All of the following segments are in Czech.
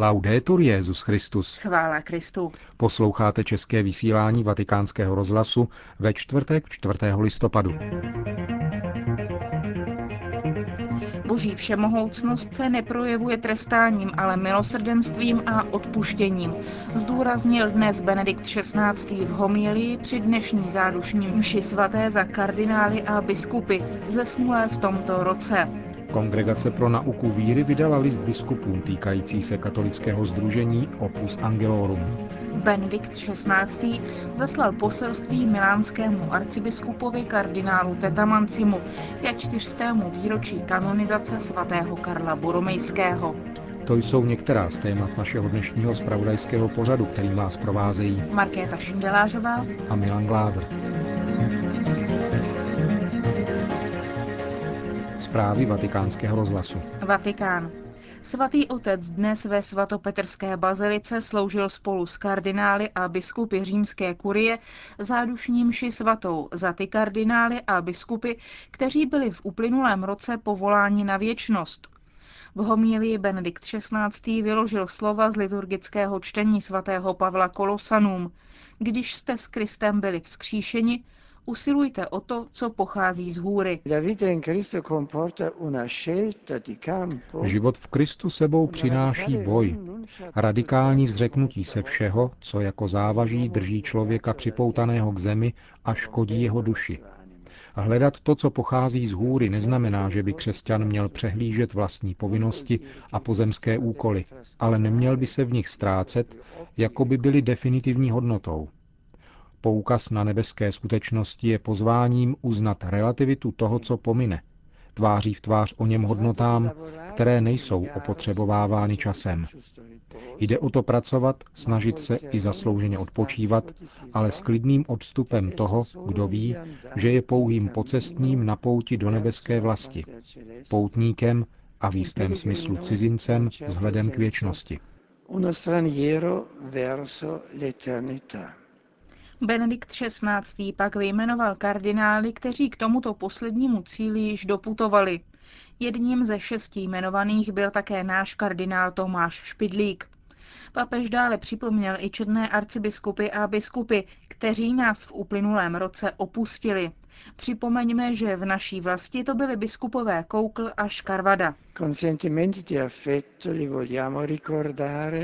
Laudetur Jezus Christus. Chvála Kristu. Posloucháte české vysílání Vatikánského rozhlasu ve čtvrtek 4. listopadu. Boží všemohoucnost se neprojevuje trestáním, ale milosrdenstvím a odpuštěním. Zdůraznil dnes Benedikt XVI. v homílii při dnešní zádušní mši svaté za kardinály a biskupy zesnulé v tomto roce. Kongregace pro nauku víry vydala list biskupům týkající se katolického združení Opus Angelorum. Benedikt XVI. zaslal poselství milánskému arcibiskupovi kardinálu Tetamancimu ke čtyřstému výročí kanonizace svatého Karla Boromejského. To jsou některá z témat našeho dnešního spravodajského pořadu, který vás provázejí Markéta Šindelářová a Milan Glázer. Zprávy vatikánského rozhlasu. Vatikán. Svatý otec dnes ve svatopetrské bazilice sloužil spolu s kardinály a biskupy římské kurie zádušní mši svatou za ty kardinály a biskupy, kteří byli v uplynulém roce povoláni na věčnost. V homílii Benedikt XVI. vyložil slova z liturgického čtení svatého Pavla Kolosanům. Když jste s Kristem byli vzkříšeni, usilujte o to, co pochází z hůry. Život v Kristu sebou přináší boj, radikální zřeknutí se všeho, co jako závaží drží člověka připoutaného k zemi a škodí jeho duši. A hledat to, co pochází z hůry, neznamená, že by křesťan měl přehlížet vlastní povinnosti a pozemské úkoly, ale neměl by se v nich ztrácet, jako by byly definitivní hodnotou. Poukaz na nebeské skutečnosti je pozváním uznat relativitu toho, co pomine, tváří v tvář o něm hodnotám, které nejsou opotřebovávány časem. Jde o to pracovat, snažit se i zaslouženě odpočívat, ale s klidným odstupem toho, kdo ví, že je pouhým pocestním na pouti do nebeské vlasti, poutníkem a v jistém smyslu cizincem vzhledem k věčnosti. Uno straniero verso l'eternità. Benedikt XVI. pak vyjmenoval kardinály, kteří k tomuto poslednímu cíli již doputovali. Jedním ze šesti jmenovaných byl také náš kardinál Tomáš Špidlík. Papež dále připomněl i četné arcibiskupy a biskupy, kteří nás v uplynulém roce opustili. Připomeňme, že v naší vlasti to byly biskupové Koukl a Škarvada.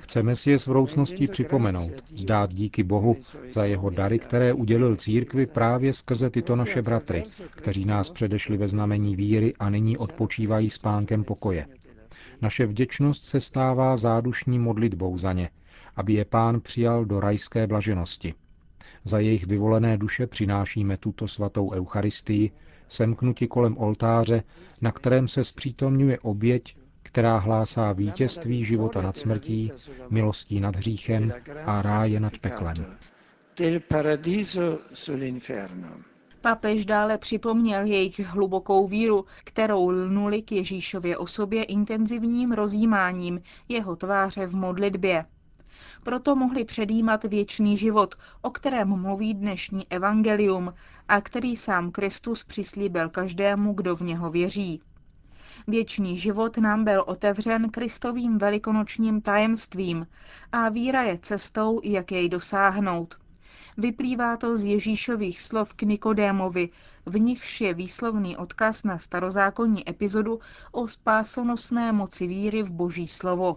Chceme si je s vroucností připomenout, zdát díky Bohu za jeho dary, které udělil církvi právě skrze tyto naše bratry, kteří nás předešli ve znamení víry a nyní odpočívají spánkem pokoje. Naše vděčnost se stává zádušní modlitbou za ně, aby je pán přijal do rajské blaženosti. Za jejich vyvolené duše přinášíme tuto svatou Eucharistii, semknuti kolem oltáře, na kterém se zpřítomňuje oběť, která hlásá vítězství života nad smrtí, milostí nad hříchem a ráje nad peklem. Papež dále připomněl jejich hlubokou víru, kterou lnuli k Ježíšově osobě intenzivním rozjímáním jeho tváře v modlitbě. Proto mohli předjímat věčný život, o kterém mluví dnešní evangelium a který sám Kristus přislíbil každému, kdo v něho věří. Věčný život nám byl otevřen Kristovým velikonočním tajemstvím a víra je cestou, jak jej dosáhnout. Vyplývá to z Ježíšových slov k Nikodémovi, v nichž je výslovný odkaz na starozákonní epizodu o spásonosné moci víry v Boží slovo.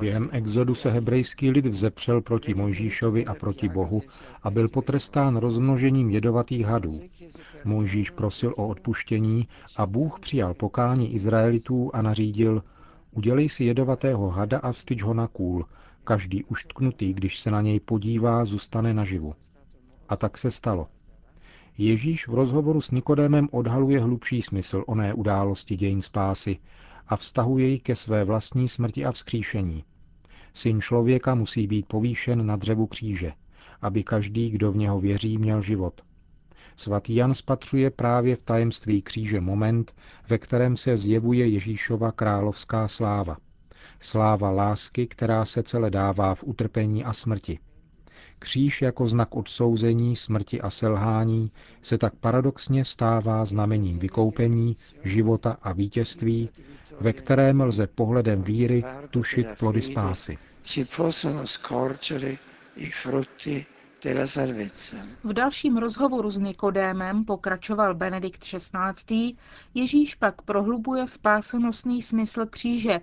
Během exodu se hebrejský lid vzepřel proti Mojžíšovi a proti Bohu a byl potrestán rozmnožením jedovatých hadů. Mojžíš prosil o odpuštění a Bůh přijal pokání Izraelitů a nařídil, udělej si jedovatého hada a vstyč ho na kůl, každý uštknutý, když se na něj podívá, zůstane naživu. A tak se stalo. Ježíš v rozhovoru s Nikodémem odhaluje hlubší smysl oné události dějin spásy a vztahuje ji ke své vlastní smrti a vzkříšení. Syn člověka musí být povýšen na dřevu kříže, aby každý, kdo v něho věří, měl život. Svatý Jan spatřuje právě v tajemství kříže moment, ve kterém se zjevuje Ježíšova královská sláva. Sláva lásky, která se celé dává v utrpení a smrti. Kříž jako znak odsouzení, smrti a selhání se tak paradoxně stává znamením vykoupení, života a vítězství, ve kterém lze pohledem víry tušit plody spásy. V dalším rozhovoru s Nikodémem pokračoval Benedikt XVI. Ježíš pak prohlubuje spásonosný smysl kříže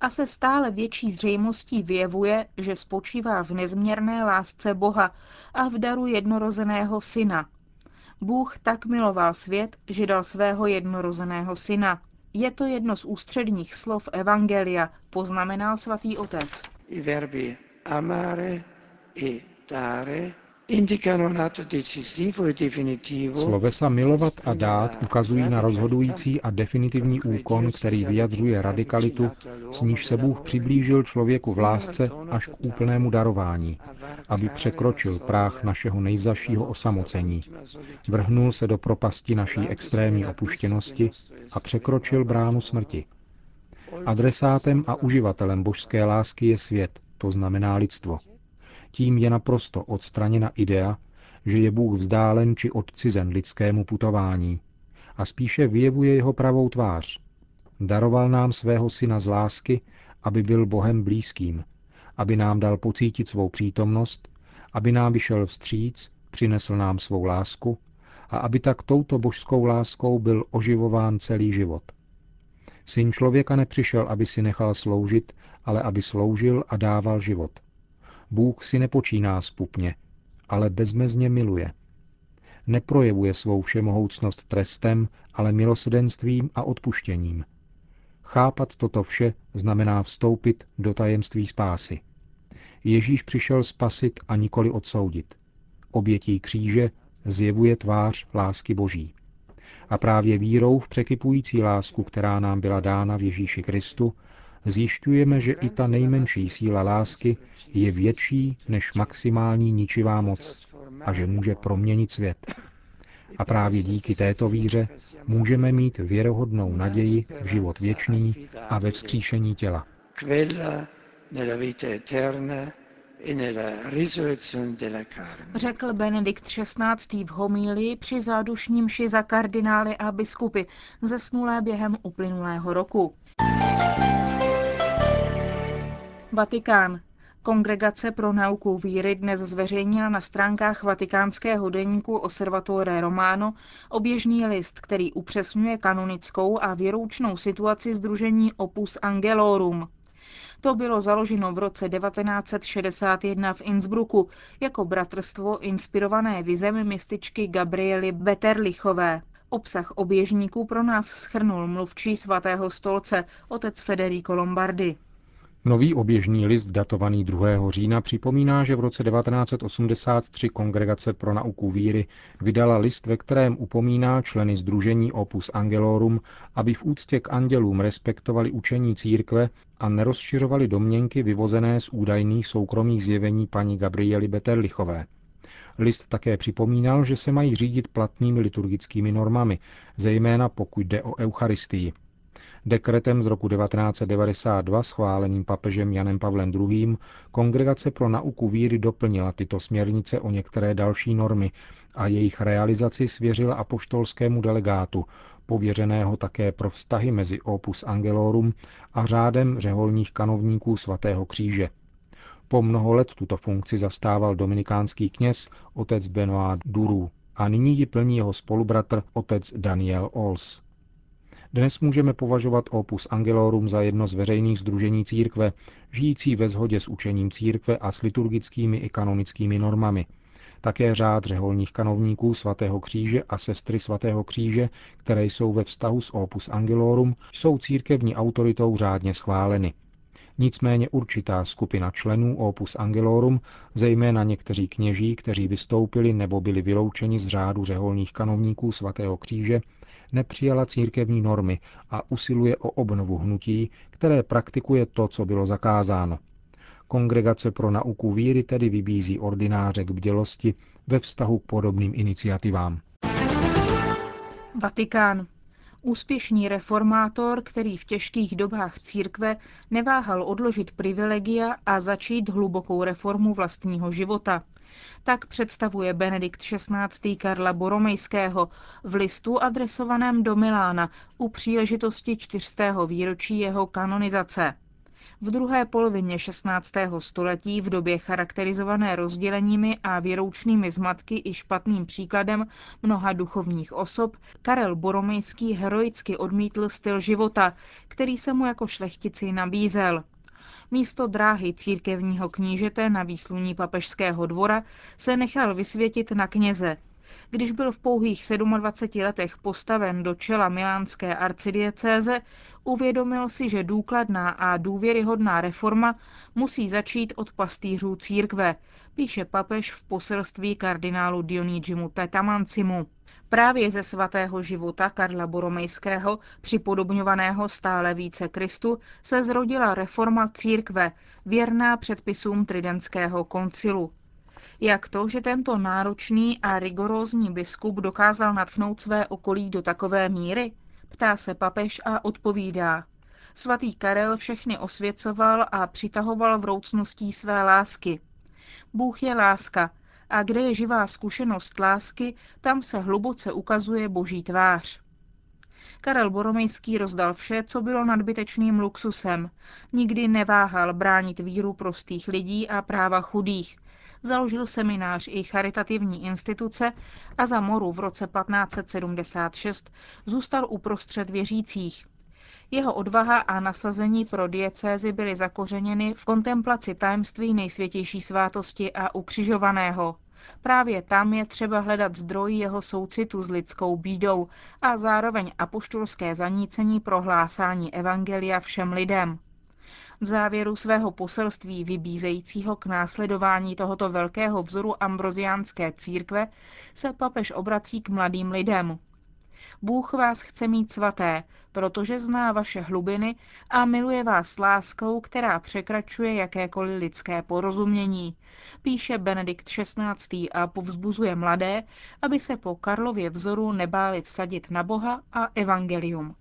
a se stále větší zřejmostí vyjevuje, že spočívá v nezměrné lásce Boha a v daru jednorozeného syna. Bůh tak miloval svět, že dal svého jednorozeného syna. Je to jedno z ústředních slov Evangelia, poznamenal svatý otec. I verbi amare e Slovesa milovat a dát ukazují na rozhodující a definitivní úkon, který vyjadřuje radikalitu, s níž se Bůh přiblížil člověku v lásce až k úplnému darování, aby překročil práh našeho nejzašího osamocení. Vrhnul se do propasti naší extrémní opuštěnosti a překročil bránu smrti. Adresátem a uživatelem božské lásky je svět, to znamená lidstvo. Tím je naprosto odstraněna idea, že je Bůh vzdálen či odcizen lidskému putování a spíše vyjevuje jeho pravou tvář. Daroval nám svého syna z lásky, aby byl Bohem blízkým, aby nám dal pocítit svou přítomnost, aby nám vyšel vstříc, přinesl nám svou lásku a aby tak touto božskou láskou byl oživován celý život. Syn člověka nepřišel, aby si nechal sloužit, ale aby sloužil a dával život – Bůh si nepočíná spupně, ale bezmezně miluje. Neprojevuje svou všemohoucnost trestem, ale milosedenstvím a odpuštěním. Chápat toto vše znamená vstoupit do tajemství spásy. Ježíš přišel spasit a nikoli odsoudit. Obětí kříže zjevuje tvář lásky Boží. A právě vírou v překypující lásku, která nám byla dána v Ježíši Kristu, zjišťujeme, že i ta nejmenší síla lásky je větší než maximální ničivá moc a že může proměnit svět. A právě díky této víře můžeme mít věrohodnou naději v život věčný a ve vzkříšení těla. Řekl Benedikt XVI. v homílii při zádušním ši za kardinály a biskupy, zesnulé během uplynulého roku. Vatikán. Kongregace pro nauku víry dnes zveřejnila na stránkách vatikánského deníku Osservatore Romano oběžný list, který upřesňuje kanonickou a věroučnou situaci Združení Opus Angelorum. To bylo založeno v roce 1961 v Innsbrucku jako bratrstvo inspirované vizem mističky Gabriely Beterlichové. Obsah oběžníků pro nás schrnul mluvčí svatého stolce, otec Federico Lombardi. Nový oběžný list datovaný 2. října připomíná, že v roce 1983 Kongregace pro nauku víry vydala list, ve kterém upomíná členy Združení Opus Angelorum, aby v úctě k andělům respektovali učení církve a nerozšiřovali domněnky vyvozené z údajných soukromých zjevení paní Gabriely Beterlichové. List také připomínal, že se mají řídit platnými liturgickými normami, zejména pokud jde o Eucharistii – Dekretem z roku 1992 schváleným papežem Janem Pavlem II. Kongregace pro nauku víry doplnila tyto směrnice o některé další normy a jejich realizaci svěřila apoštolskému delegátu, pověřeného také pro vztahy mezi Opus Angelorum a řádem řeholních kanovníků svatého kříže. Po mnoho let tuto funkci zastával dominikánský kněz otec Benoit Duru a nyní ji plní jeho spolubratr otec Daniel Ols. Dnes můžeme považovat Opus Angelorum za jedno z veřejných združení církve, žijící ve shodě s učením církve a s liturgickými i kanonickými normami. Také řád řeholních kanovníků svatého kříže a sestry svatého kříže, které jsou ve vztahu s Opus Angelorum, jsou církevní autoritou řádně schváleny. Nicméně určitá skupina členů Opus Angelorum, zejména někteří kněží, kteří vystoupili nebo byli vyloučeni z řádu řeholních kanovníků svatého kříže, nepřijala církevní normy a usiluje o obnovu hnutí, které praktikuje to, co bylo zakázáno. Kongregace pro nauku víry tedy vybízí ordináře k bdělosti ve vztahu k podobným iniciativám. Vatikán. Úspěšný reformátor, který v těžkých dobách církve neváhal odložit privilegia a začít hlubokou reformu vlastního života – Tak představuje Benedikt XVI. Karla Boromejského v listu adresovaném do Milána u příležitosti čtyřstého výročí jeho kanonizace. V druhé polovině 16. století, v době charakterizované rozděleními a věroučnými zmatky i špatným příkladem mnoha duchovních osob, Karel Boromejský heroicky odmítl styl života, který se mu jako šlechtici nabízel. Místo dráhy církevního knížete na výsluní papežského dvora se nechal vysvětit na kněze, když byl v pouhých 27 letech postaven do čela milánské arcidiecéze, uvědomil si, že důkladná a důvěryhodná reforma musí začít od pastýřů církve, píše papež v poselství kardinálu Dionýdžimu Tetamancimu. Právě ze svatého života Karla Boromejského, připodobňovaného stále více Kristu, se zrodila reforma církve, věrná předpisům Tridentského koncilu. Jak to, že tento náročný a rigorózní biskup dokázal natchnout své okolí do takové míry? Ptá se papež a odpovídá. Svatý Karel všechny osvěcoval a přitahoval vroucností své lásky. Bůh je láska a kde je živá zkušenost lásky, tam se hluboce ukazuje boží tvář. Karel Boromejský rozdal vše, co bylo nadbytečným luxusem. Nikdy neváhal bránit víru prostých lidí a práva chudých, založil seminář i charitativní instituce a za moru v roce 1576 zůstal uprostřed věřících. Jeho odvaha a nasazení pro diecézy byly zakořeněny v kontemplaci tajemství nejsvětější svátosti a ukřižovaného. Právě tam je třeba hledat zdroj jeho soucitu s lidskou bídou a zároveň apoštolské zanícení prohlásání evangelia všem lidem. V závěru svého poselství vybízejícího k následování tohoto velkého vzoru ambroziánské církve se papež obrací k mladým lidem. Bůh vás chce mít svaté, protože zná vaše hlubiny a miluje vás láskou, která překračuje jakékoliv lidské porozumění, píše Benedikt XVI. a povzbuzuje mladé, aby se po Karlově vzoru nebáli vsadit na Boha a evangelium.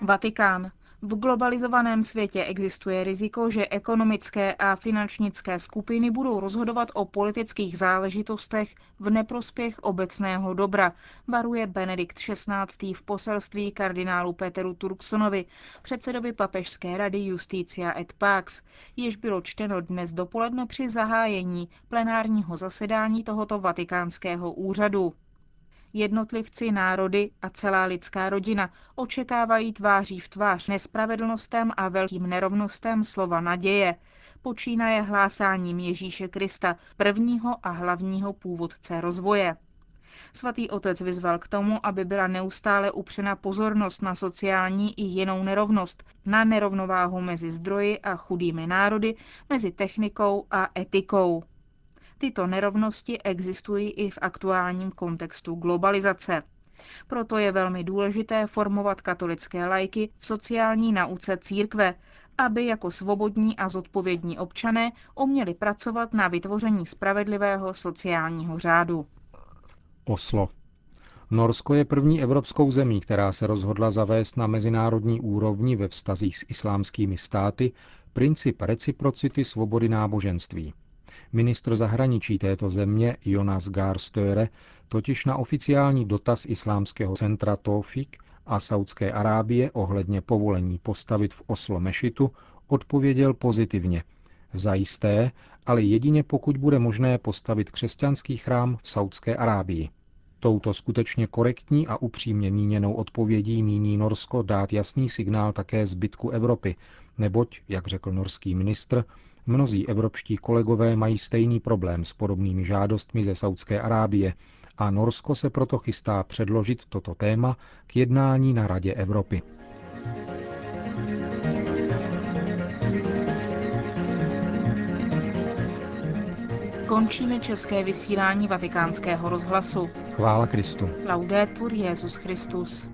Vatikán. V globalizovaném světě existuje riziko, že ekonomické a finančnické skupiny budou rozhodovat o politických záležitostech v neprospěch obecného dobra, varuje Benedikt XVI. v poselství kardinálu Peteru Turksonovi, předsedovi papežské rady Justícia et Pax, jež bylo čteno dnes dopoledne při zahájení plenárního zasedání tohoto vatikánského úřadu. Jednotlivci, národy a celá lidská rodina očekávají tváří v tvář nespravedlnostem a velkým nerovnostem slova naděje, počínaje hlásáním Ježíše Krista, prvního a hlavního původce rozvoje. Svatý otec vyzval k tomu, aby byla neustále upřena pozornost na sociální i jinou nerovnost, na nerovnováhu mezi zdroji a chudými národy, mezi technikou a etikou. Tyto nerovnosti existují i v aktuálním kontextu globalizace. Proto je velmi důležité formovat katolické lajky v sociální nauce církve, aby jako svobodní a zodpovědní občané uměli pracovat na vytvoření spravedlivého sociálního řádu. Oslo. Norsko je první evropskou zemí, která se rozhodla zavést na mezinárodní úrovni ve vztazích s islámskými státy princip reciprocity svobody náboženství. Ministr zahraničí této země Jonas Gahr Störe totiž na oficiální dotaz islámského centra Tofik a Saudské Arábie ohledně povolení postavit v Oslo mešitu odpověděl pozitivně. Zajisté, ale jedině pokud bude možné postavit křesťanský chrám v Saudské Arábii. Touto skutečně korektní a upřímně míněnou odpovědí míní Norsko dát jasný signál také zbytku Evropy, neboť, jak řekl norský ministr, Mnozí evropští kolegové mají stejný problém s podobnými žádostmi ze Saudské Arábie a Norsko se proto chystá předložit toto téma k jednání na Radě Evropy. Končíme české vysílání vatikánského rozhlasu. Chvála Kristu. Laudetur Jezus Christus.